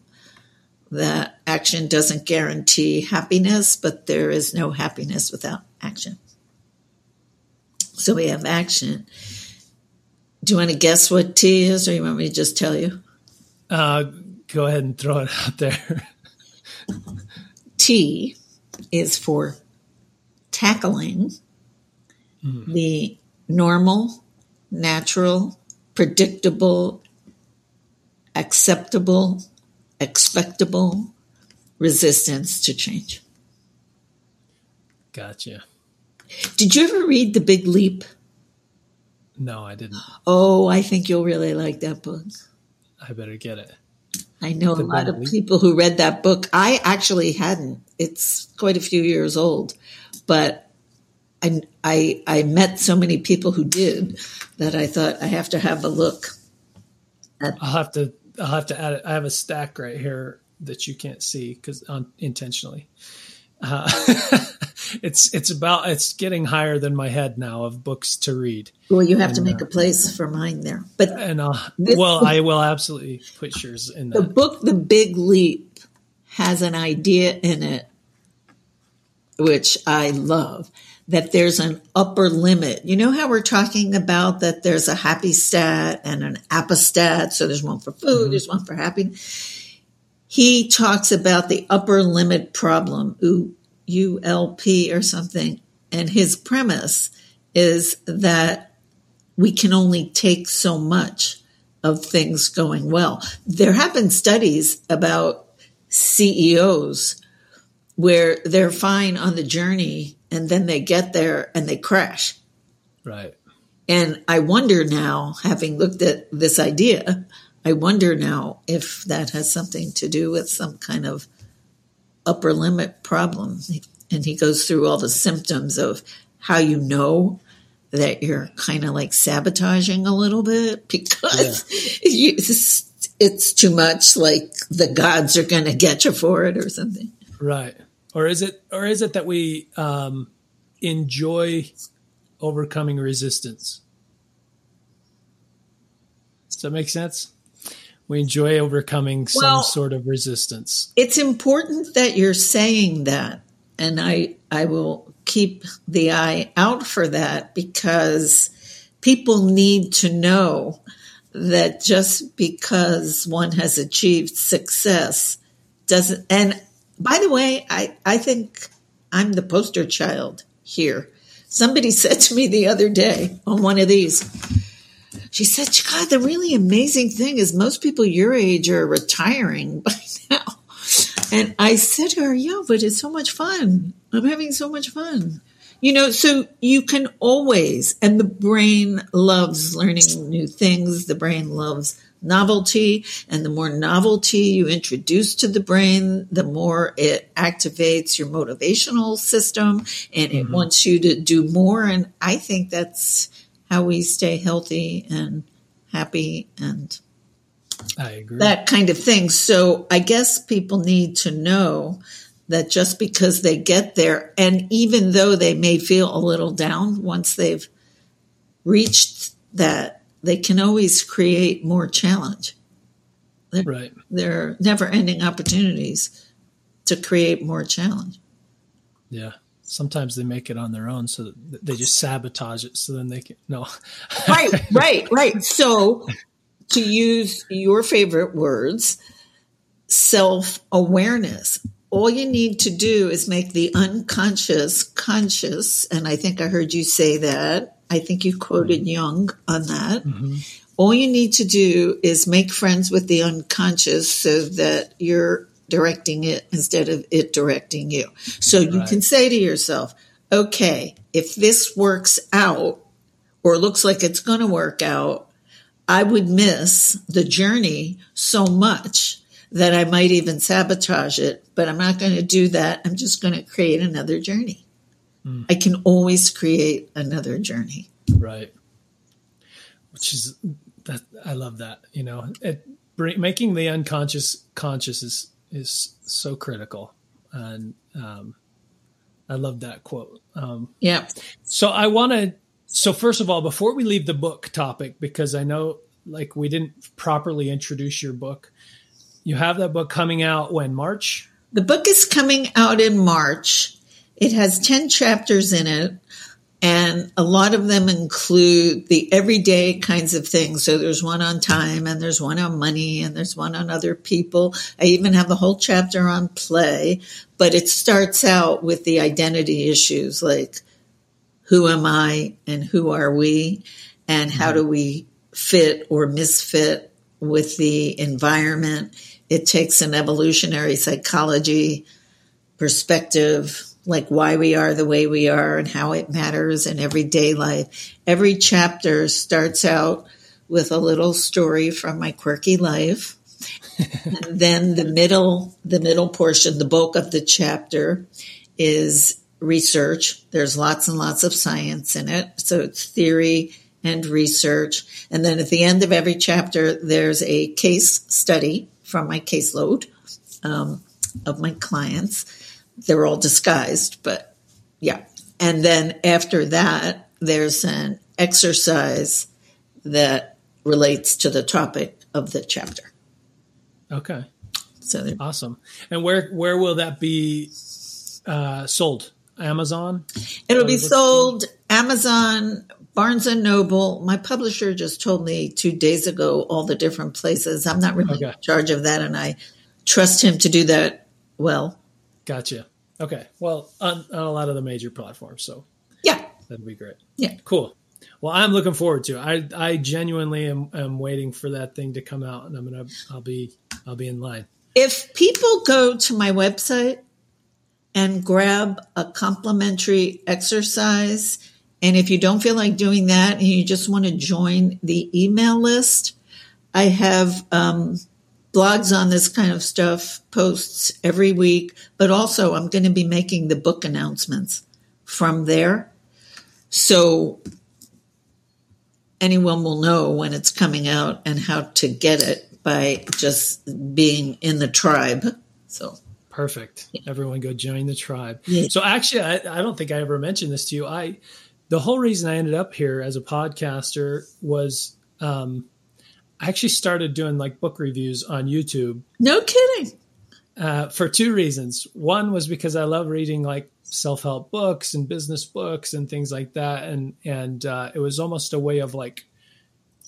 that action doesn't guarantee happiness, but there is no happiness without action. So we have action. Do you want to guess what T is, or you want me to just tell you? Uh, go ahead and throw it out there. T is for tackling mm. the normal, natural, predictable, acceptable, expectable resistance to change. Gotcha. Did you ever read The Big Leap? No, I didn't. Oh, I think you'll really like that book. I better get it. I know the a lot of Leap? people who read that book. I actually hadn't. It's quite a few years old, but I, I, I met so many people who did that I thought I have to have a look. At, I'll have to I'll have to add it. I have a stack right here that you can't see because intentionally. Uh, it's it's about it's getting higher than my head now of books to read. Well, you have and, to make uh, a place for mine there. But and uh, well, I will absolutely put yours in that. The book, The Big Leap, has an idea in it which I love that there's an upper limit. You know how we're talking about that there's a happy stat and an appestat. So there's one for food, mm-hmm. there's one for happiness. He talks about the upper limit problem, ULP or something. And his premise is that we can only take so much of things going well. There have been studies about CEOs where they're fine on the journey and then they get there and they crash. Right. And I wonder now, having looked at this idea, I wonder now if that has something to do with some kind of upper limit problem. And he goes through all the symptoms of how you know that you're kind of like sabotaging a little bit because yeah. you, it's, it's too much like the gods are going to get you for it or something. Right or is it or is it that we um, enjoy overcoming resistance? Does that make sense? We enjoy overcoming some well, sort of resistance. It's important that you're saying that, and I I will keep the eye out for that because people need to know that just because one has achieved success doesn't and by the way i i think i'm the poster child here. Somebody said to me the other day on one of these she said god the really amazing thing is most people your age are retiring by now. And i said to her yeah but it's so much fun. I'm having so much fun. You know, so you can always, and the brain loves learning new things. The brain loves novelty. And the more novelty you introduce to the brain, the more it activates your motivational system and it mm-hmm. wants you to do more. And I think that's how we stay healthy and happy and I agree. That kind of thing. So I guess people need to know that just because they get there, and even though they may feel a little down once they've reached that, they can always create more challenge. They're, right. They're never ending opportunities to create more challenge. Yeah. Sometimes they make it on their own, so they just sabotage it. So then they can no. right, right, right. So, to use your favorite words, self awareness all you need to do is make the unconscious conscious. And I think I heard you say that. I think you quoted Jung on that. Mm-hmm. All you need to do is make friends with the unconscious so that you're directing it instead of it directing you. So you can say to yourself, okay, if this works out or looks like it's going to work out, I would miss the journey so much that I might even sabotage it, but I'm not going to do that. I'm just going to create another journey. Mm. I can always create another journey. Right. Which is that I love that, you know, it, making the unconscious conscious is, is so critical. And, um, I love that quote. Um, yeah. So I want to, so first of all, before we leave the book topic, because I know like we didn't properly introduce your book, you have that book coming out when March? The book is coming out in March. It has 10 chapters in it, and a lot of them include the everyday kinds of things. So there's one on time, and there's one on money, and there's one on other people. I even have a whole chapter on play, but it starts out with the identity issues like who am I and who are we, and how mm-hmm. do we fit or misfit with the environment it takes an evolutionary psychology perspective, like why we are the way we are and how it matters in everyday life. Every chapter starts out with a little story from my quirky life. and then the middle, the middle portion, the bulk of the chapter is research. There's lots and lots of science in it. So it's theory and research. And then at the end of every chapter, there's a case study from my caseload um, of my clients. They're all disguised, but yeah. And then after that, there's an exercise that relates to the topic of the chapter. Okay. So awesome. And where where will that be uh, sold? Amazon. It'll be sold Amazon, Barnes and Noble. My publisher just told me two days ago all the different places. I'm not really okay. in charge of that, and I trust him to do that well. Gotcha. Okay. Well, on, on a lot of the major platforms, so yeah, that'd be great. Yeah. Cool. Well, I'm looking forward to. It. I I genuinely am, am waiting for that thing to come out, and I'm gonna I'll be I'll be in line. If people go to my website and grab a complimentary exercise and if you don't feel like doing that and you just want to join the email list, I have um, blogs on this kind of stuff, posts every week, but also I'm going to be making the book announcements from there. So anyone will know when it's coming out and how to get it by just being in the tribe. So perfect. Everyone go join the tribe. Yeah. So actually, I, I don't think I ever mentioned this to you. I the whole reason I ended up here as a podcaster was um, I actually started doing like book reviews on YouTube. No kidding. uh, for two reasons. One was because I love reading like self help books and business books and things like that, and and uh, it was almost a way of like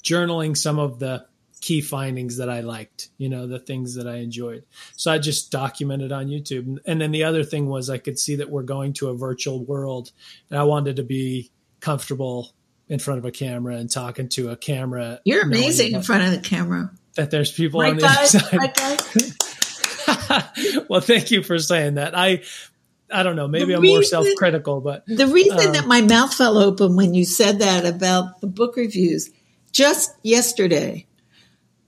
journaling some of the key findings that I liked, you know, the things that I enjoyed. So I just documented on YouTube. And then the other thing was I could see that we're going to a virtual world and I wanted to be comfortable in front of a camera and talking to a camera. You're amazing in front of the camera. That there's people right on the guys, side. Well, thank you for saying that. I I don't know. Maybe the I'm reason, more self-critical, but the reason um, that my mouth fell open when you said that about the book reviews, just yesterday,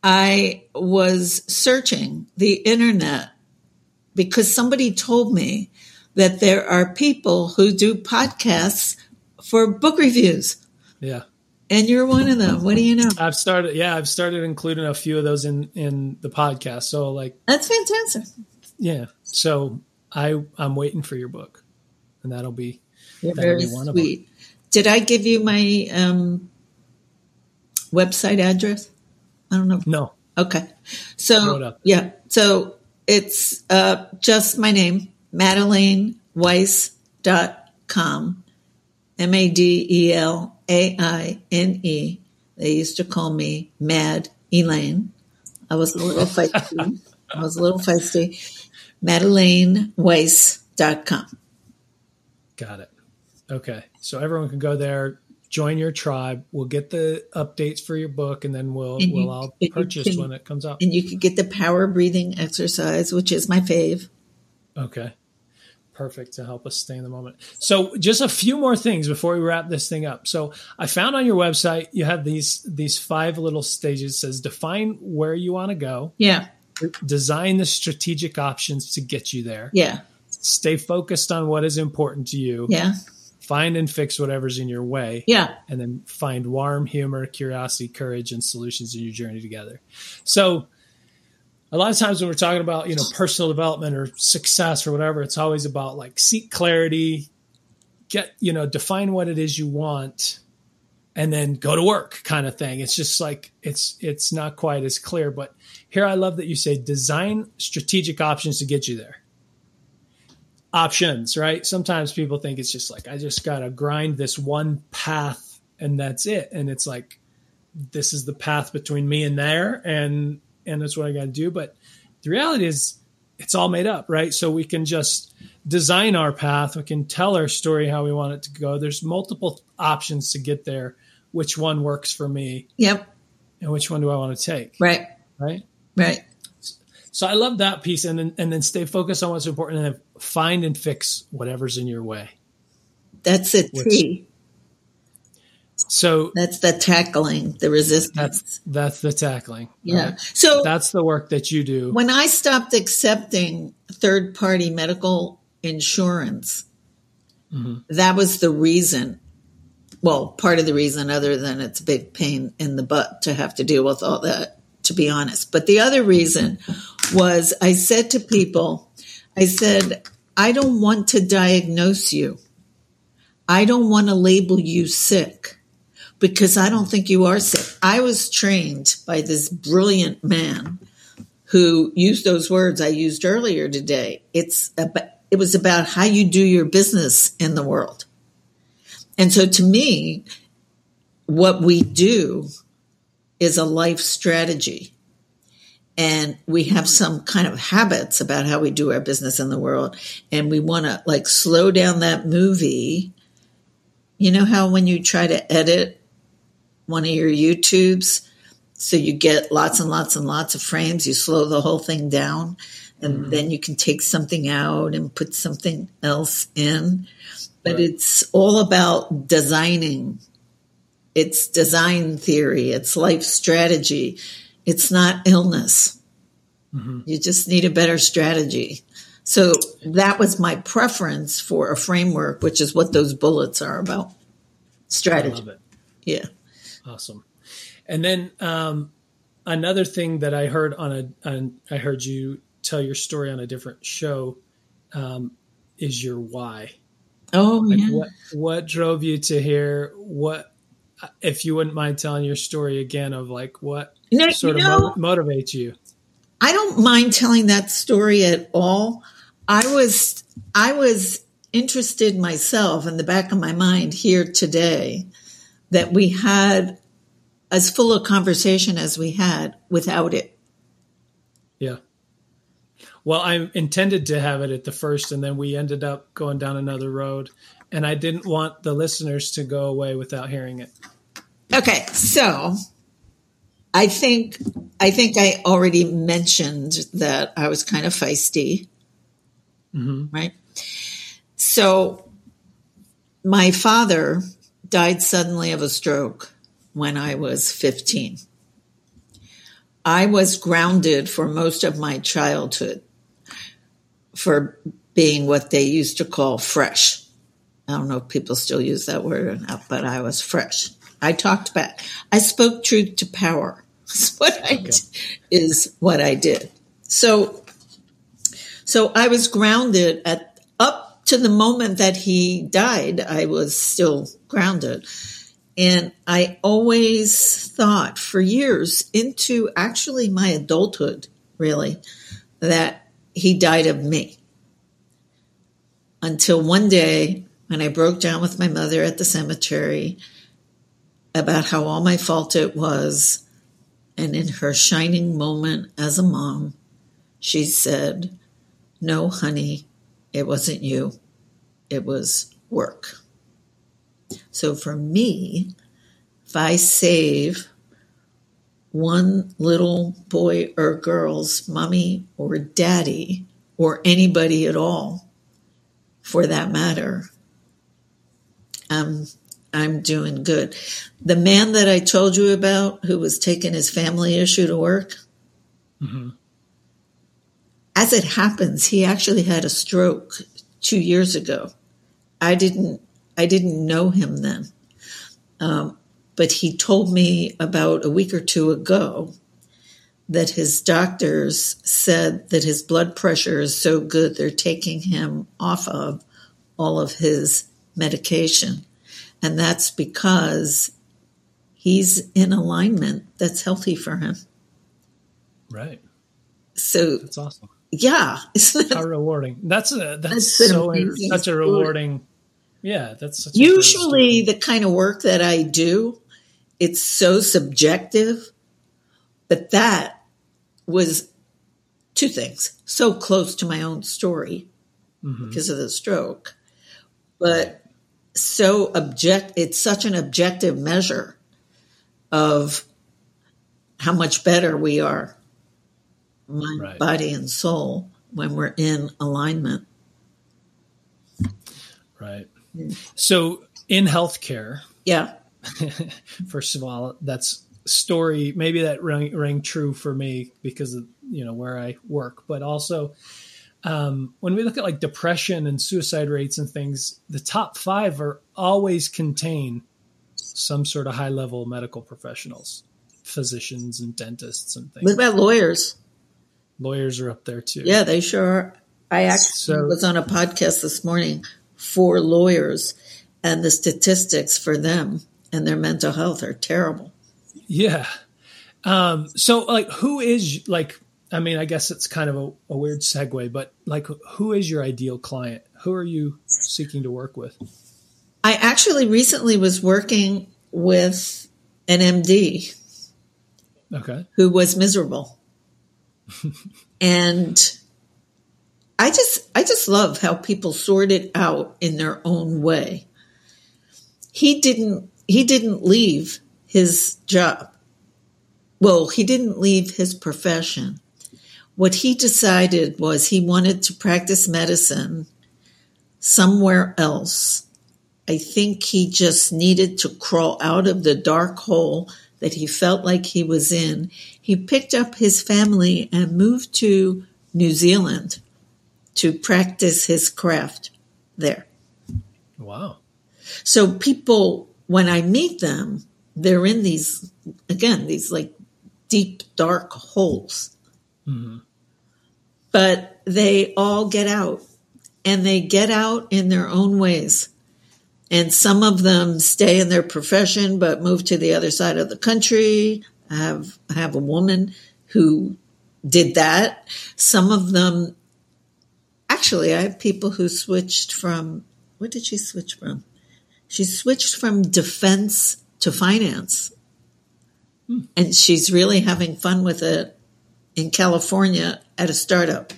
I was searching the internet because somebody told me that there are people who do podcasts for book reviews. Yeah. And you're one of them. What do you know? I've started yeah, I've started including a few of those in in the podcast. So like That's fantastic. Yeah. So I I'm waiting for your book. And that'll be you're that'll very be one sweet. Of them. Did I give you my um, website address? I don't know. No. Okay. So yeah. So it's uh, just my name, Madelaine Weiss dot com, M A D E L A I N E. They used to call me Mad Elaine. I was a little feisty. I was a little feisty. Madelaineweiss.com. Got it. Okay. So everyone can go there, join your tribe. We'll get the updates for your book, and then we'll and we'll all purchase can, when it comes out. And you can get the power breathing exercise, which is my fave. Okay, perfect to help us stay in the moment. So, just a few more things before we wrap this thing up. So, I found on your website you have these these five little stages. It says define where you want to go. Yeah. Design the strategic options to get you there. Yeah. Stay focused on what is important to you. Yeah find and fix whatever's in your way. Yeah. And then find warm humor, curiosity, courage, and solutions in your journey together. So a lot of times when we're talking about, you know, personal development or success or whatever, it's always about like seek clarity, get, you know, define what it is you want and then go to work kind of thing. It's just like it's it's not quite as clear. But here I love that you say design strategic options to get you there options, right? Sometimes people think it's just like, I just got to grind this one path and that's it. And it's like, this is the path between me and there. And, and that's what I got to do. But the reality is it's all made up, right? So we can just design our path. We can tell our story how we want it to go. There's multiple options to get there. Which one works for me? Yep. And which one do I want to take? Right. Right. Right. So I love that piece, and then and then stay focused on what's important, and then find and fix whatever's in your way. That's it. T. So that's the tackling, the resistance. That's that's the tackling. Yeah. Right? So that's the work that you do. When I stopped accepting third party medical insurance, mm-hmm. that was the reason. Well, part of the reason, other than it's a big pain in the butt to have to deal with all that, to be honest. But the other reason was I said to people, I said, I don't want to diagnose you. I don't want to label you sick because I don't think you are sick. I was trained by this brilliant man who used those words I used earlier today. It's about, it was about how you do your business in the world. And so to me, what we do is a life strategy and we have some kind of habits about how we do our business in the world and we want to like slow down that movie you know how when you try to edit one of your youtubes so you get lots and lots and lots of frames you slow the whole thing down and mm-hmm. then you can take something out and put something else in but right. it's all about designing it's design theory it's life strategy it's not illness. Mm-hmm. You just need a better strategy. So that was my preference for a framework, which is what those bullets are about. Strategy. Yeah. Awesome. And then um, another thing that I heard on a, on, I heard you tell your story on a different show um, is your why. Oh, like yeah. What, what drove you to here? What, if you wouldn't mind telling your story again of like what no, sort you know, of motivates you? I don't mind telling that story at all. I was I was interested myself in the back of my mind here today that we had as full a conversation as we had without it. Yeah. Well, I intended to have it at the first, and then we ended up going down another road, and I didn't want the listeners to go away without hearing it. Okay, so I think I think I already mentioned that I was kind of feisty, mm-hmm. right? So my father died suddenly of a stroke when I was 15. I was grounded for most of my childhood for being what they used to call fresh. I don't know if people still use that word or not, but I was fresh. I talked back. I spoke truth to power. Is what I okay. is what I did. So, so I was grounded at to the moment that he died. I was still grounded, and I always thought for years into actually my adulthood, really, that he died of me. Until one day when I broke down with my mother at the cemetery about how all my fault it was. And in her shining moment as a mom, she said, No, honey, it wasn't you. It was work. So for me, if I save one little boy or girl's mommy or daddy or anybody at all, for that matter, I'm I'm doing good. The man that I told you about who was taking his family issue to work, mm-hmm. as it happens, he actually had a stroke two years ago. I didn't I didn't know him then. Um, but he told me about a week or two ago that his doctors said that his blood pressure is so good they're taking him off of all of his medication. And that's because he's in alignment that's healthy for him. Right. So that's awesome. Yeah. How rewarding. That's a, that's, that's so such a rewarding. Yeah. That's usually the kind of work that I do. It's so subjective, but that was two things so close to my own story mm-hmm. because of the stroke but so object it's such an objective measure of how much better we are mind right. body and soul when we're in alignment right so in healthcare yeah first of all that's story maybe that rang, rang true for me because of you know where i work but also um, when we look at like depression and suicide rates and things, the top five are always contain some sort of high level medical professionals, physicians and dentists and things. What about lawyers? Lawyers are up there too. Yeah, they sure are. I actually so, was on a podcast this morning for lawyers, and the statistics for them and their mental health are terrible. Yeah. Um, so, like, who is like I mean, I guess it's kind of a, a, weird segue, but like, who is your ideal client? Who are you seeking to work with? I actually recently was working with an MD. Okay. Who was miserable. And I just I just love how people sort it out in their own way. He didn't he didn't leave his job. Well, he didn't leave his profession what he decided was he wanted to practice medicine somewhere else. I think he just needed to crawl out of the dark hole that he felt like he was in. He picked up his family and moved to New Zealand to practice his craft there. Wow. So people, when I meet them, they're in these, again, these like deep, dark holes. Mm-hmm. But they all get out and they get out in their own ways. And some of them stay in their profession but move to the other side of the country. Have have a woman who did that. Some of them, actually, I have people who switched from, what did she switch from? She switched from defense to finance. Hmm. And she's really having fun with it in California at a startup.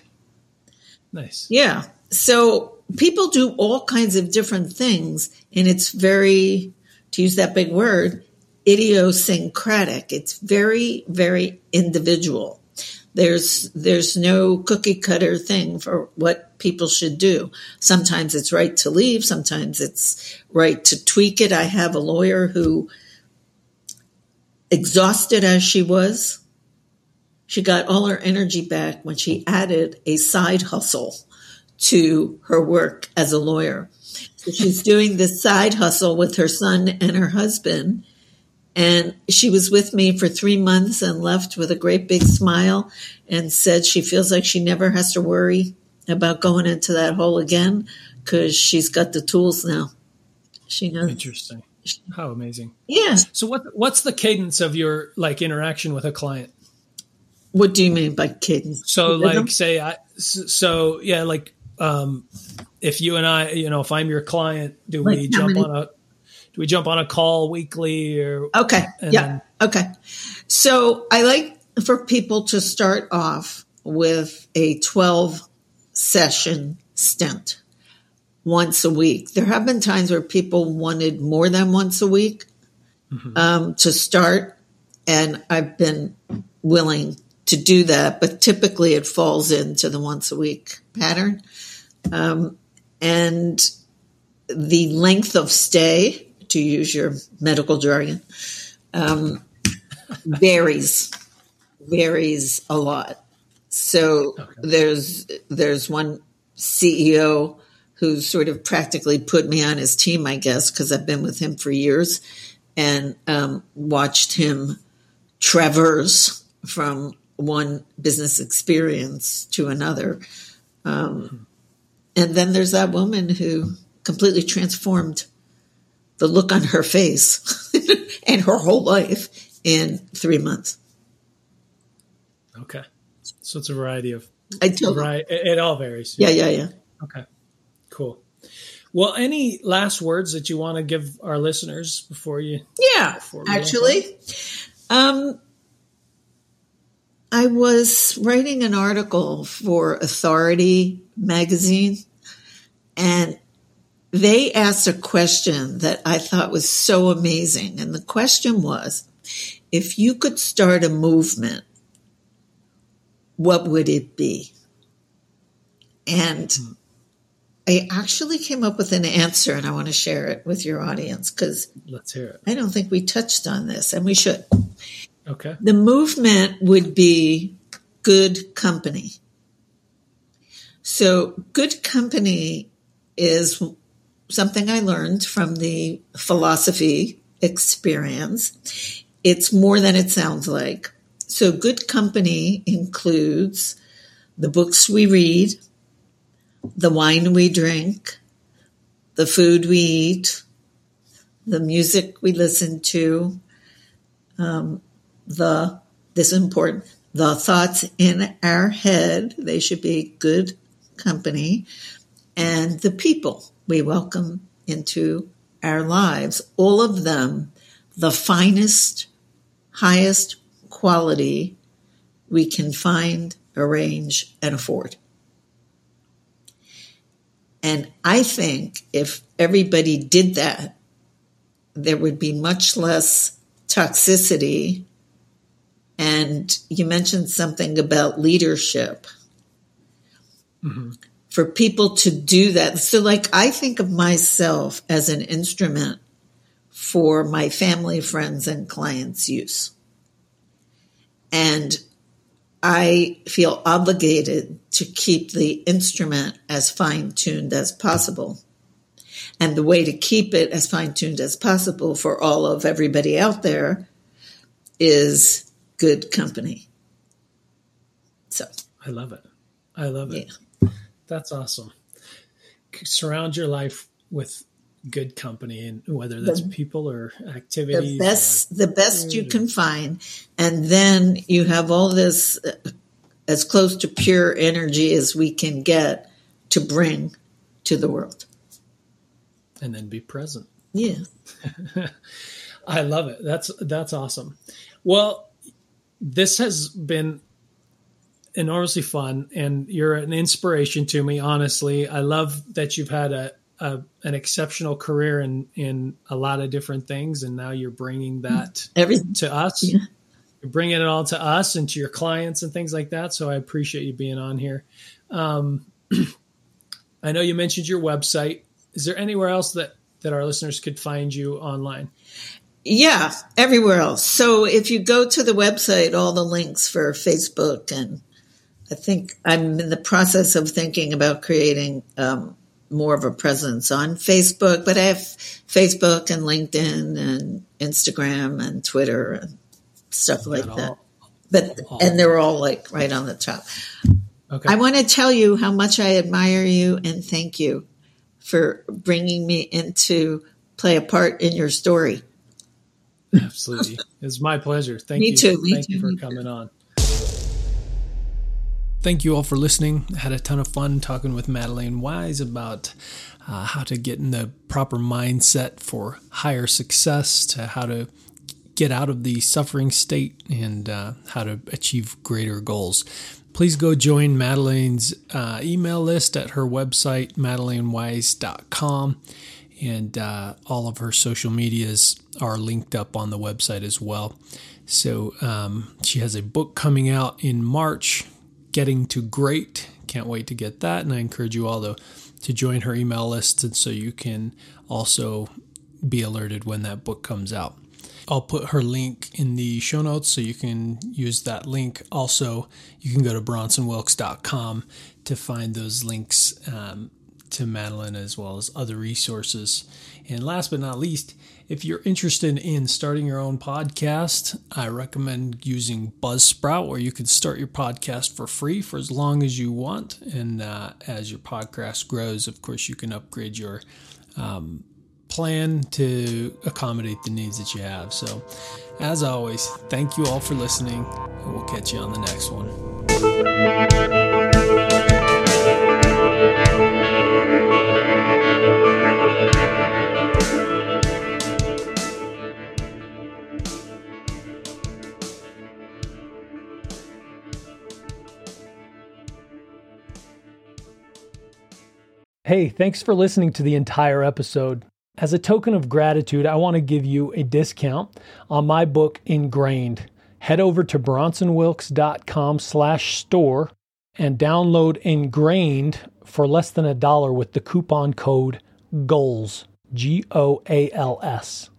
Nice. Yeah. So people do all kinds of different things, and it's very, to use that big word, idiosyncratic. It's very, very individual. There's there's no cookie cutter thing for what people should do. Sometimes it's right to leave, sometimes it's right to tweak it. I have a lawyer who exhausted as she was, she got all her energy back when she added a side hustle to her work as a lawyer. So she's doing this side hustle with her son and her husband and she was with me for three months and left with a great big smile and said she feels like she never has to worry about going into that hole again because she's got the tools now. She knows. Interesting. How amazing. Yeah. So what what's the cadence of your like interaction with a client? What do you mean by cadence? So like say I so yeah like um if you and I you know if I'm your client do like we jump many? on a do we jump on a call weekly or okay. yeah. okay. So i like for people to start off with a 12 session stint once a week. There have been times where people wanted more than once a week mm-hmm. um, to start and i've been willing to do that but typically it falls into the once a week pattern. Um, and the length of stay to use your medical jargon, um, varies varies a lot. So okay. there's there's one CEO who sort of practically put me on his team, I guess, because I've been with him for years and um, watched him traverse from one business experience to another. Um, and then there's that woman who completely transformed the look on her face and her whole life in three months. Okay. So it's a variety of. I told right. It, it all varies. Yeah, yeah, yeah. Okay. Cool. Well, any last words that you want to give our listeners before you? Yeah, before actually, um, I was writing an article for Authority magazine, and they asked a question that I thought was so amazing. And the question was if you could start a movement, what would it be? And. I actually came up with an answer and I want to share it with your audience because let's hear it. I don't think we touched on this and we should. Okay. The movement would be good company. So, good company is something I learned from the philosophy experience. It's more than it sounds like. So, good company includes the books we read, the wine we drink, the food we eat, the music we listen to, um, the, this is important, the thoughts in our head, they should be good company, and the people we welcome into our lives, all of them the finest, highest quality we can find, arrange, and afford. And I think if everybody did that, there would be much less toxicity. And you mentioned something about leadership. Mm-hmm for people to do that. So, like, I think of myself as an instrument for my family, friends, and clients' use. And I feel obligated to keep the instrument as fine tuned as possible. And the way to keep it as fine tuned as possible for all of everybody out there is good company. So I love it. I love it. Yeah. That's awesome. Surround your life with good company and whether that's the, people or activities the best or, the best you can find and then you have all this uh, as close to pure energy as we can get to bring to the world. And then be present. Yeah. I love it. That's that's awesome. Well, this has been enormously fun and you're an inspiration to me honestly i love that you've had a, a, an exceptional career in in a lot of different things and now you're bringing that Everything. to us Yeah. you're bringing it all to us and to your clients and things like that so i appreciate you being on here um, i know you mentioned your website is there anywhere else that that our listeners could find you online Yeah, everywhere else. So if you go to the website, all the links for Facebook, and I think I'm in the process of thinking about creating um, more of a presence on Facebook, but I have Facebook and LinkedIn and Instagram and Twitter and stuff like Got that. all- But all- and they're all like right on the top. okay I want to tell you how much I admire you and thank you for bringing me into play a part in your story. Absolutely. It's my pleasure. Thank Me you. too, me Thank you for me too. coming on. Thank you all for listening. I had a ton of fun talking with Madelaine Weiss about uh, how to get in the proper mindset for higher success, to how to get out of the suffering state, and uh, how to achieve greater goals. Please go join Madelaine's uh, email list at her website, madelaineweiss.com and uh, all of her social medias are linked up on the website as well. So um, she has a book coming out in March, Getting to Great. Can't wait to get that, and I encourage you all to to join her email list, and so you can also be alerted when that book comes out. I'll put her link in the show notes so you can use that link. Also, you can go to bronsonwilks.com to find those links um, to Madelaine as well as other resources. And last but not least, if you're interested in starting your own podcast, I recommend using Buzzsprout, where you can start your podcast for free for as long as you want. And uh, as your podcast grows, of course, you can upgrade your um, plan to accommodate the needs that you have. So, as always, thank you all for listening, and we'll catch you on the next one. Hey, thanks for listening to the entire episode. As a token of gratitude, I want to give you a discount on my book Ingrained. Head over to bronsonwilks.com slash store and download Ingrained for less than a dollar with the coupon code GOALS, G O A L S.